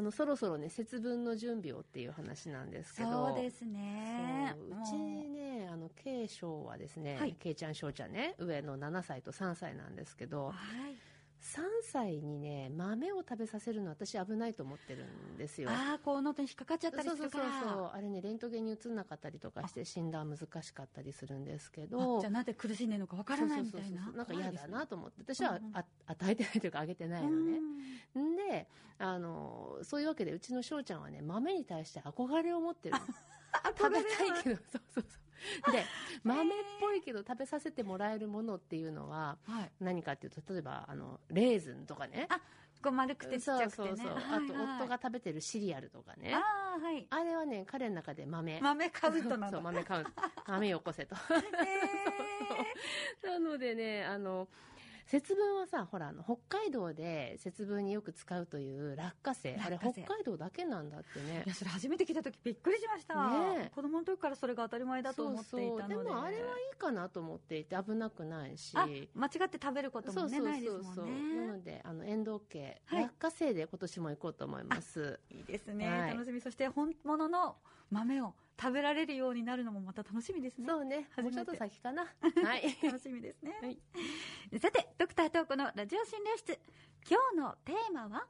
あのそろそろね節分の準備をっていう話なんですけど。そうですね。そううちねあの K 賞はですね、はい。ちゃん翔ちゃんね上の7歳と3歳なんですけどはい3歳にね豆を食べさせるの私危ないと思ってるんですよ。ああこう喉に引っかかっちゃったりそうそうそうするからそう。あれねレントゲンに映んなかったりとかして診断難しかったりするんですけど。あじゃあなんで苦しんでるのかわからないみたいな。そうそうそうそう。なんか嫌だなと思って。私はうんうん。あ与えてないというかあげてないのね。ん。であのそういうわけでうちの翔ちゃんはね豆に対して憧れを持ってるの。食べたいけど。そうそうそうで豆っぽいけど食べさせてもらえるものっていうのははい。何かっていうと例えばあのレーズンとかね。あこう丸くてちっちゃくてね。そうそうそう、はいあとはい夫が食べてるシリアルとかね。ああはい。あれはね彼の中で豆。豆カウントなんそうだ豆カウント豆よこせと。へ なのでねあの節分はさほらあの北海道で節分によく使うという落花生。あれ落花生。北海道だけなんだってね。ーいやそれ初めて聞いた時びっくりしました、ねえ。子供の時からそれが当たり前だと思っていたので。そうそうでもあれはいいかなと思っていて危なくないし。あ間違って食べることもねないですもんね。なのであの遠藤家、はい落花生で今年も行こうと思います。いいですね、はい。楽しみ。そして本物の豆を食べられるようになるのもまた楽しみですね。そうね。もうちょっと先かな。はい。楽しみですね、はい。さてドクタートークのラジオ診療室。今日のテーマは？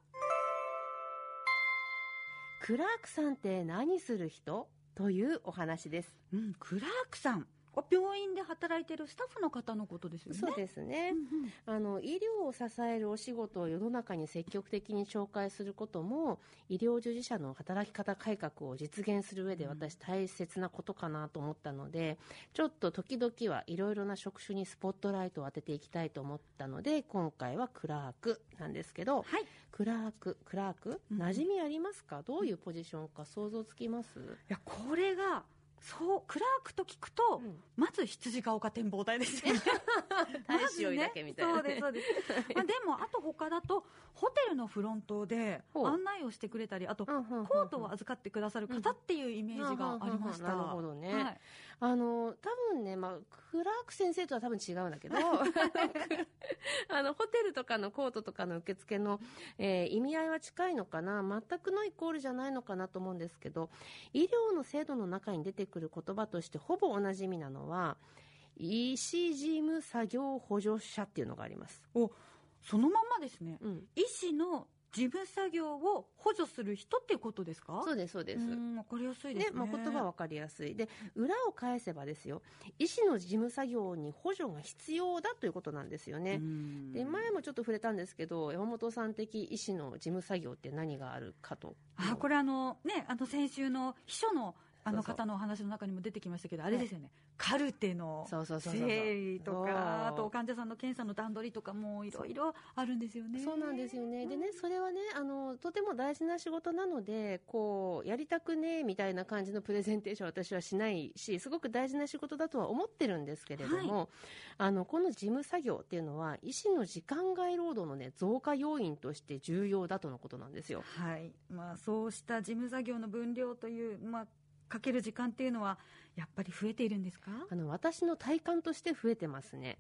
クラークさんって何する人？というお話です。うんクラークさん病院で働いているスタッフの方のことですよね。そうですね、うんうん。あの医療を支えるお仕事を世の中に積極的に紹介することも医療従事者の働き方改革を実現する上でうん。私大切なことかなと思ったので、ちょっと時々はいろいろな職種にスポットライトを当てていきたいと思ったので今回はクラークなんですけどはい。クラーククラーク？うん。馴染みありますか？どういうポジションか想像つきます、いやこれがそうクラークと聞くと、うん。まず羊ヶ丘展望台ですよね。大使追いだけみたいなね。そうですそうです、まあ、でもあと他だとホテルのフロントで案内をしてくれたりあとコートを預かってくださる方っていうイメージがありました、なるほどね。はいあの多分ね、まあ、クラーク先生とは多分違うんだけど あのホテルとかのコートとかの受付の、えー意味合いは近いのかな？全くのイコールじゃないのかなと思うんですけど医療の制度の中に出てくる言葉としてほぼおなじみなのは医師事務作業補助者っていうのがあります。そのまんまですね。うん、医師の事務作業を補助する人っていうことですか？そうですそうです。うんわかりやすいですね。ねまあ、言葉は分かりやすい。で裏を返せばですよ。医師の事務作業に補助が必要だということなんですよね。うん。で前もちょっと触れたんですけど山本さん的医師の事務作業って何があるかと。あこれあのねあの先週の秘書のあの方のお話の中にも出てきましたけどあれですよね、カルテのそうそうそうそう整理とかあ。と患者さんの検査の段取りとかもいろいろあるんですよね。そうなんですよね。でねそれはねあのとても大事な仕事なのでこうやりたくねえみたいな感じのプレゼンテーションは私はしないしすごく大事な仕事だとは思ってるんですけれども、あのこの事務作業っていうのは医師の時間外労働のね増加要因として重要だとのことなんですよ。はい。まあ、そうした事務作業の分量という、まあ、かける時間っていうのはやっぱり増えているんですか？あの私の体感として増えてますね。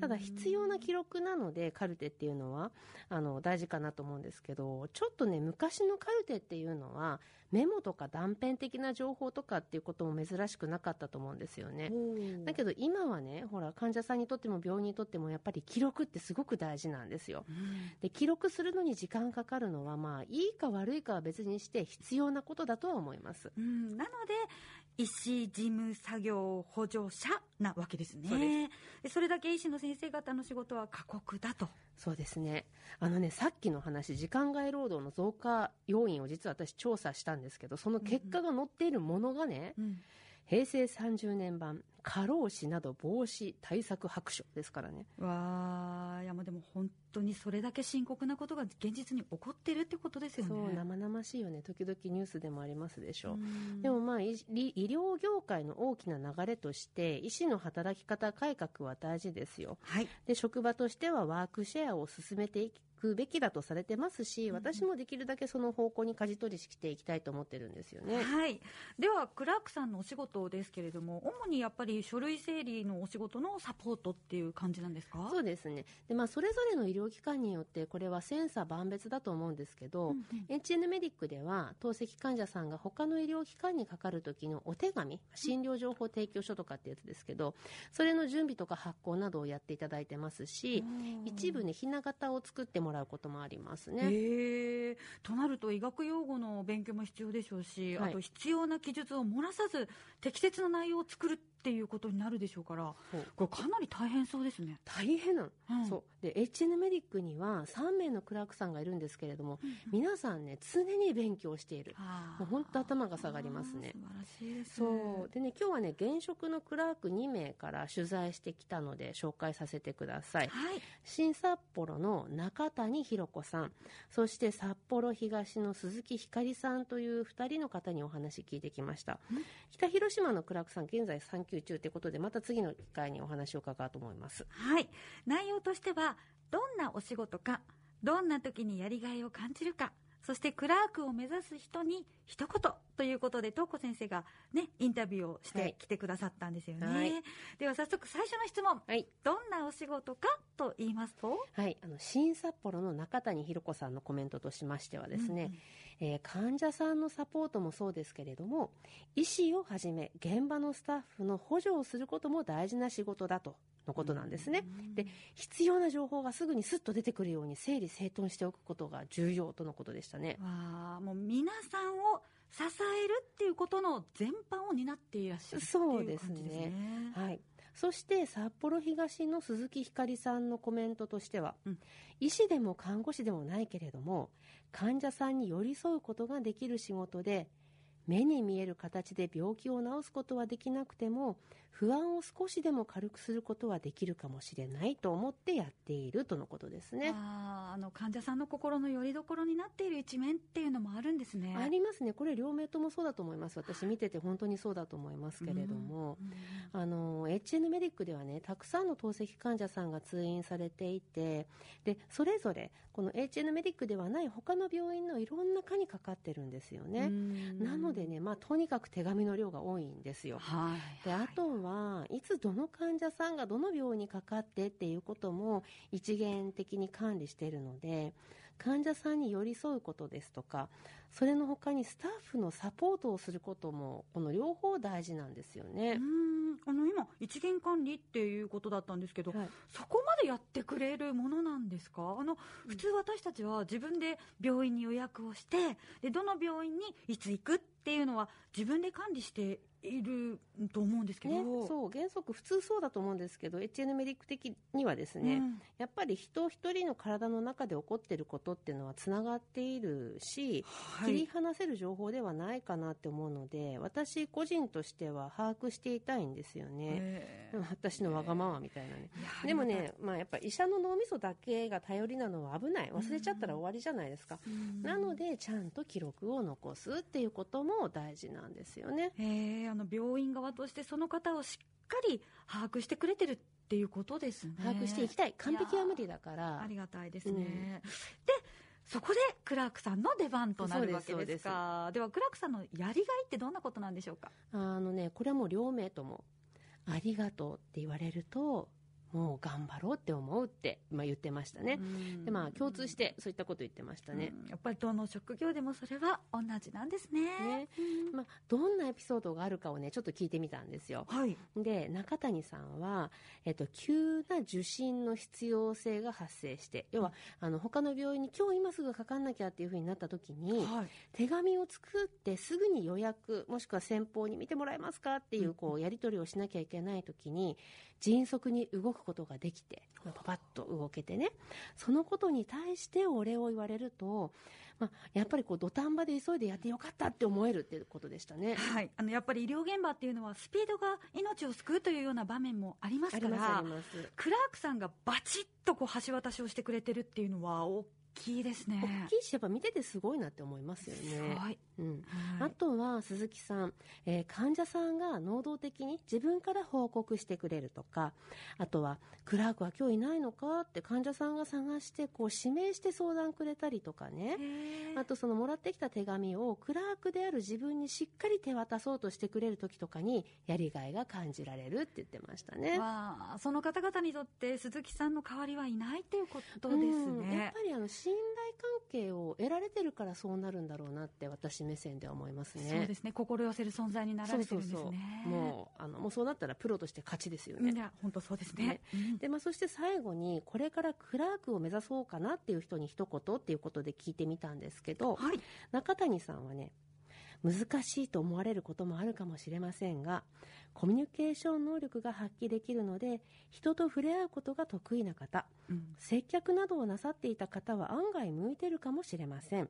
ただ必要な記録なのでカルテっていうのはあの大事かなと思うんですけどちょっとね昔のカルテっていうのはメモとか断片的な情報とかっていうことも珍しくなかったと思うんですよね。だけど今はねほら患者さんにとっても病院にとってもやっぱり記録ってすごく大事なんですよ。で記録するのに時間かかるのはまあいいか悪いかは別にして必要なことだとは思います。うん、なので医師事務作業補助者なわけですね。それだけ医師の先生方の仕事は過酷だと。そうですね。あのね、さっきの話、時間外労働の増加要因を実は私調査したんですけど、その結果が載っているものがね、平成30年版、過労死など防止対策白書ですからね。わあいやまあでも本当にそれだけ深刻なことが現実に起こってるってことですよねそう、生々しいよね。時々ニュースでもありますでしょ。うんでもまあ、医医療業界の大きな流れとして、医師の働き方改革は大事ですよ。はいで職場としてはワークシェアを進めていくべきだとされてますし、うん私もできるだけその方向に舵取りしていきたいと思ってるんですよね。はい、ではクラークさんのお仕事ですけれども主にやっぱり書類整理のお仕事のサポートっていう感じなんですか？そうですね。で、まあ、それぞれの医療機関によってこれは千差万別だと思うんですけど、うんうん。HN メディックでは透析患者さんが他の医療機関にかかる時のお手紙診療情報提供書とかってやつですけどそれの準備とか発行などをやっていただいてますし一部ねひな形を作ってもらうこともありますね。へえとなると医学用語の勉強も必要でしょうし、はいあと必要な記述を漏らさず適切な内容を作るっていうことになるでしょうからこれかなり大変そうですね、大変なの、うん。そう。で HN メディックには3名のクラークさんがいるんですけれどもうんうん。皆さんね常に勉強している。もう本当頭が下がりますね。素晴らしいですそう。でね今日はね現職のクラーク2名から取材してきたので紹介させてください。はい。新札幌の中谷弘子さん。そして札幌東の鈴木ひかりさんという2人の方にお話聞いてきましたうん北広島のクラークさん現在産休中ということでまた次の機会にお話を伺うと思いますはい。内容としてはどんなお仕事かどんな時にやりがいを感じるか。そしてクラークを目指す人に一言ということで東子先生がねインタビューをしはいてきてくださったんですよね、はい。では早速最初の質問。はい。どんなお仕事かと言いますと？はい、あの新札幌の中谷弘子さんのコメントとしましてはですね、えー患者さんのサポートもそうですけれども医師をはじめ現場のスタッフの補助をすることも大事な仕事だとのことなんですね、うん。で必要な情報がすぐにスッと出てくるように整理整頓しておくことが重要とのことでしたね。わあもう皆さんを支えるっていうことの全般を担っていらっしゃるそうですっていう感じですね。ね。はい、そして札幌東の鈴木ひかりさんのコメントとしては、うん。医師でも看護師でもないけれども患者さんに寄り添うことができる仕事で目に見える形で病気を治すことはできなくても不安を少しでも軽くすることはできるかもしれないと思ってやっているとのことですね。あーあの患者さんの心の拠り所になっている一面っていうのもあるんですね。ありますね。これ両名ともそうだと思います。私見てて本当にそうだと思いますけれども、うんあの HN メディックではねたくさんの透析患者さんが通院されていてでそれぞれこの HN メディックではない他の病院のいろんな科にかかってるんですよね、うん。なのでね、まあ、とにかく手紙の量が多いんですよ。はいであとはいつどの患者さんがどの病院にかかってっていうことも一元的に管理しているので患者さんに寄り添うことですとかそれの他にスタッフのサポートをすることもこの両方大事なんですよね。うん。あの今一元管理っていうことだったんですけど、はい。そこまでやってくれるものなんですか？あの普通私たちは自分で病院に予約をしてでどの病院にいつ行くってっていうのは自分で管理していると思うんですけど、ね、そう原則普通そうだと思うんですけど HN メディック的にはですね、うん。やっぱり人一人の体の中で起こっていることっていうのはつながっているし、はい。切り離せる情報ではないかなって思うので私個人としては把握していたいんですよね、え。ー私のわがままみたいなね、でもね、まあ、やっぱ医者の脳みそだけが頼りなのは危ない。忘れちゃったら終わりじゃないですか、うん。なのでちゃんと記録を残すっていうことも大事なんですよね。えーあの病院側としてその方をしっかり把握してくれてるっていうことですね。把握していきたい。完璧は無理だから。ありがたいですね、うん。でそこでクラークさんの出番となるわけですか。ではクラークさんのやりがいってどんなことなんでしょうか。あのね、これはもう両名とも、ありがとうって言われると、もう頑張ろうって思うって、まあ、言ってましたね。で、まあ、共通してそういったこと言ってましたね。うん。やっぱりどの職業でもそれは同じなんですね。ね。うん。まあ、どんなエピソードがあるかをね、ちょっと聞いてみたんですよ。はい。で、中谷さんは、えっと、急な受診の必要性が発生して、要は、あの、他の病院に今日今すぐかかんなきゃっていうふうになった時に、はい。手紙を作ってすぐに予約もしくは先方に見てもらえますかっていうこうやり取りをしなきゃいけない時に迅速に動くことができてパパッと動けてねそのことに対してお礼を言われると、まあ、やっぱりこう土壇場で急いでやってよかったって思えるっていうことでしたね。はい、あのやっぱり医療現場っていうのはスピードが命を救うというような場面もありますから。クラークさんがバチッとこう橋渡しをしてくれてるっていうのは大きいですね。大きいしやっぱ見ててすごいなって思いますよね。うん、はい。あとは鈴木さん、えー患者さんが能動的に自分から報告してくれるとかあとはクラークは今日いないのかって患者さんが探してこう指名して相談くれたりとかね。あとそのもらってきた手紙をクラークである自分にしっかり手渡そうとしてくれる時とかにやりがいが感じられるって言ってましたね。その方々にとって鈴木さんの代わりはいないということですうん。やっねぱ。りあの信頼関係を得られてるからそうなるんだろうなって私目線では思いますね。そうですね心寄せる存在になられてるんですね。そうそうそうもうあのもうそうなったらプロとして勝ちですよね。いや本当そうですねね。うんでまあ、そして最後にこれからクラークを目指そうかなっていう人に一言っていうことで聞いてみたんですけどはい。中谷さんはね難しいと思われることもあるかもしれませんがコミュニケーション能力が発揮できるので人と触れ合うことが得意な方うん。接客などをなさっていた方は案外向いてるかもしれません。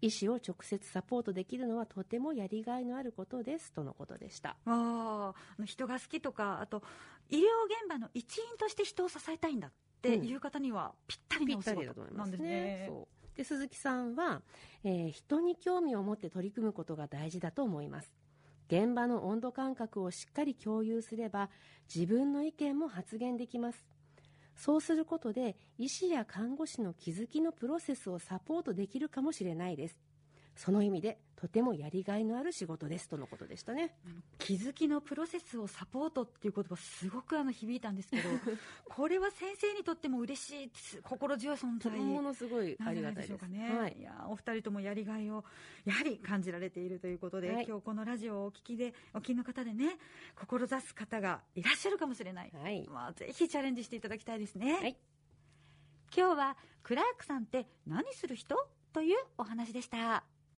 医師を直接サポートできるのはとてもやりがいのあることですとのことでした。あーあの人が好きとかあと医療現場の一員として人を支えたいんだっていう方にはぴったりぴったなお仕事りだと思いまなんですすねね。そうで鈴木さんは、えー人に興味を持って取り組むことが大事だと思います。現場の温度感覚をしっかり共有すれば自分の意見も発言できます。そうすることで医師や看護師の気づきのプロセスをサポートできるかもしれないです。その意味でとてもやりがいのある仕事ですとのことでしたね。気づきのプロセスをサポートっていう言葉すごくあの響いたんですけど これは先生にとっても嬉しい心強い存在ものすごいありがたいです。でしょうかね、はい。い、やお二人ともやりがいをやはり感じられているということで、はい。今日このラジオをお聞きでお聞きの方でね志す方がいらっしゃるかもしれない、はい。まあ、ぜひチャレンジしていただきたいですね、はい。今日はクラークさんって何する人？というお話でした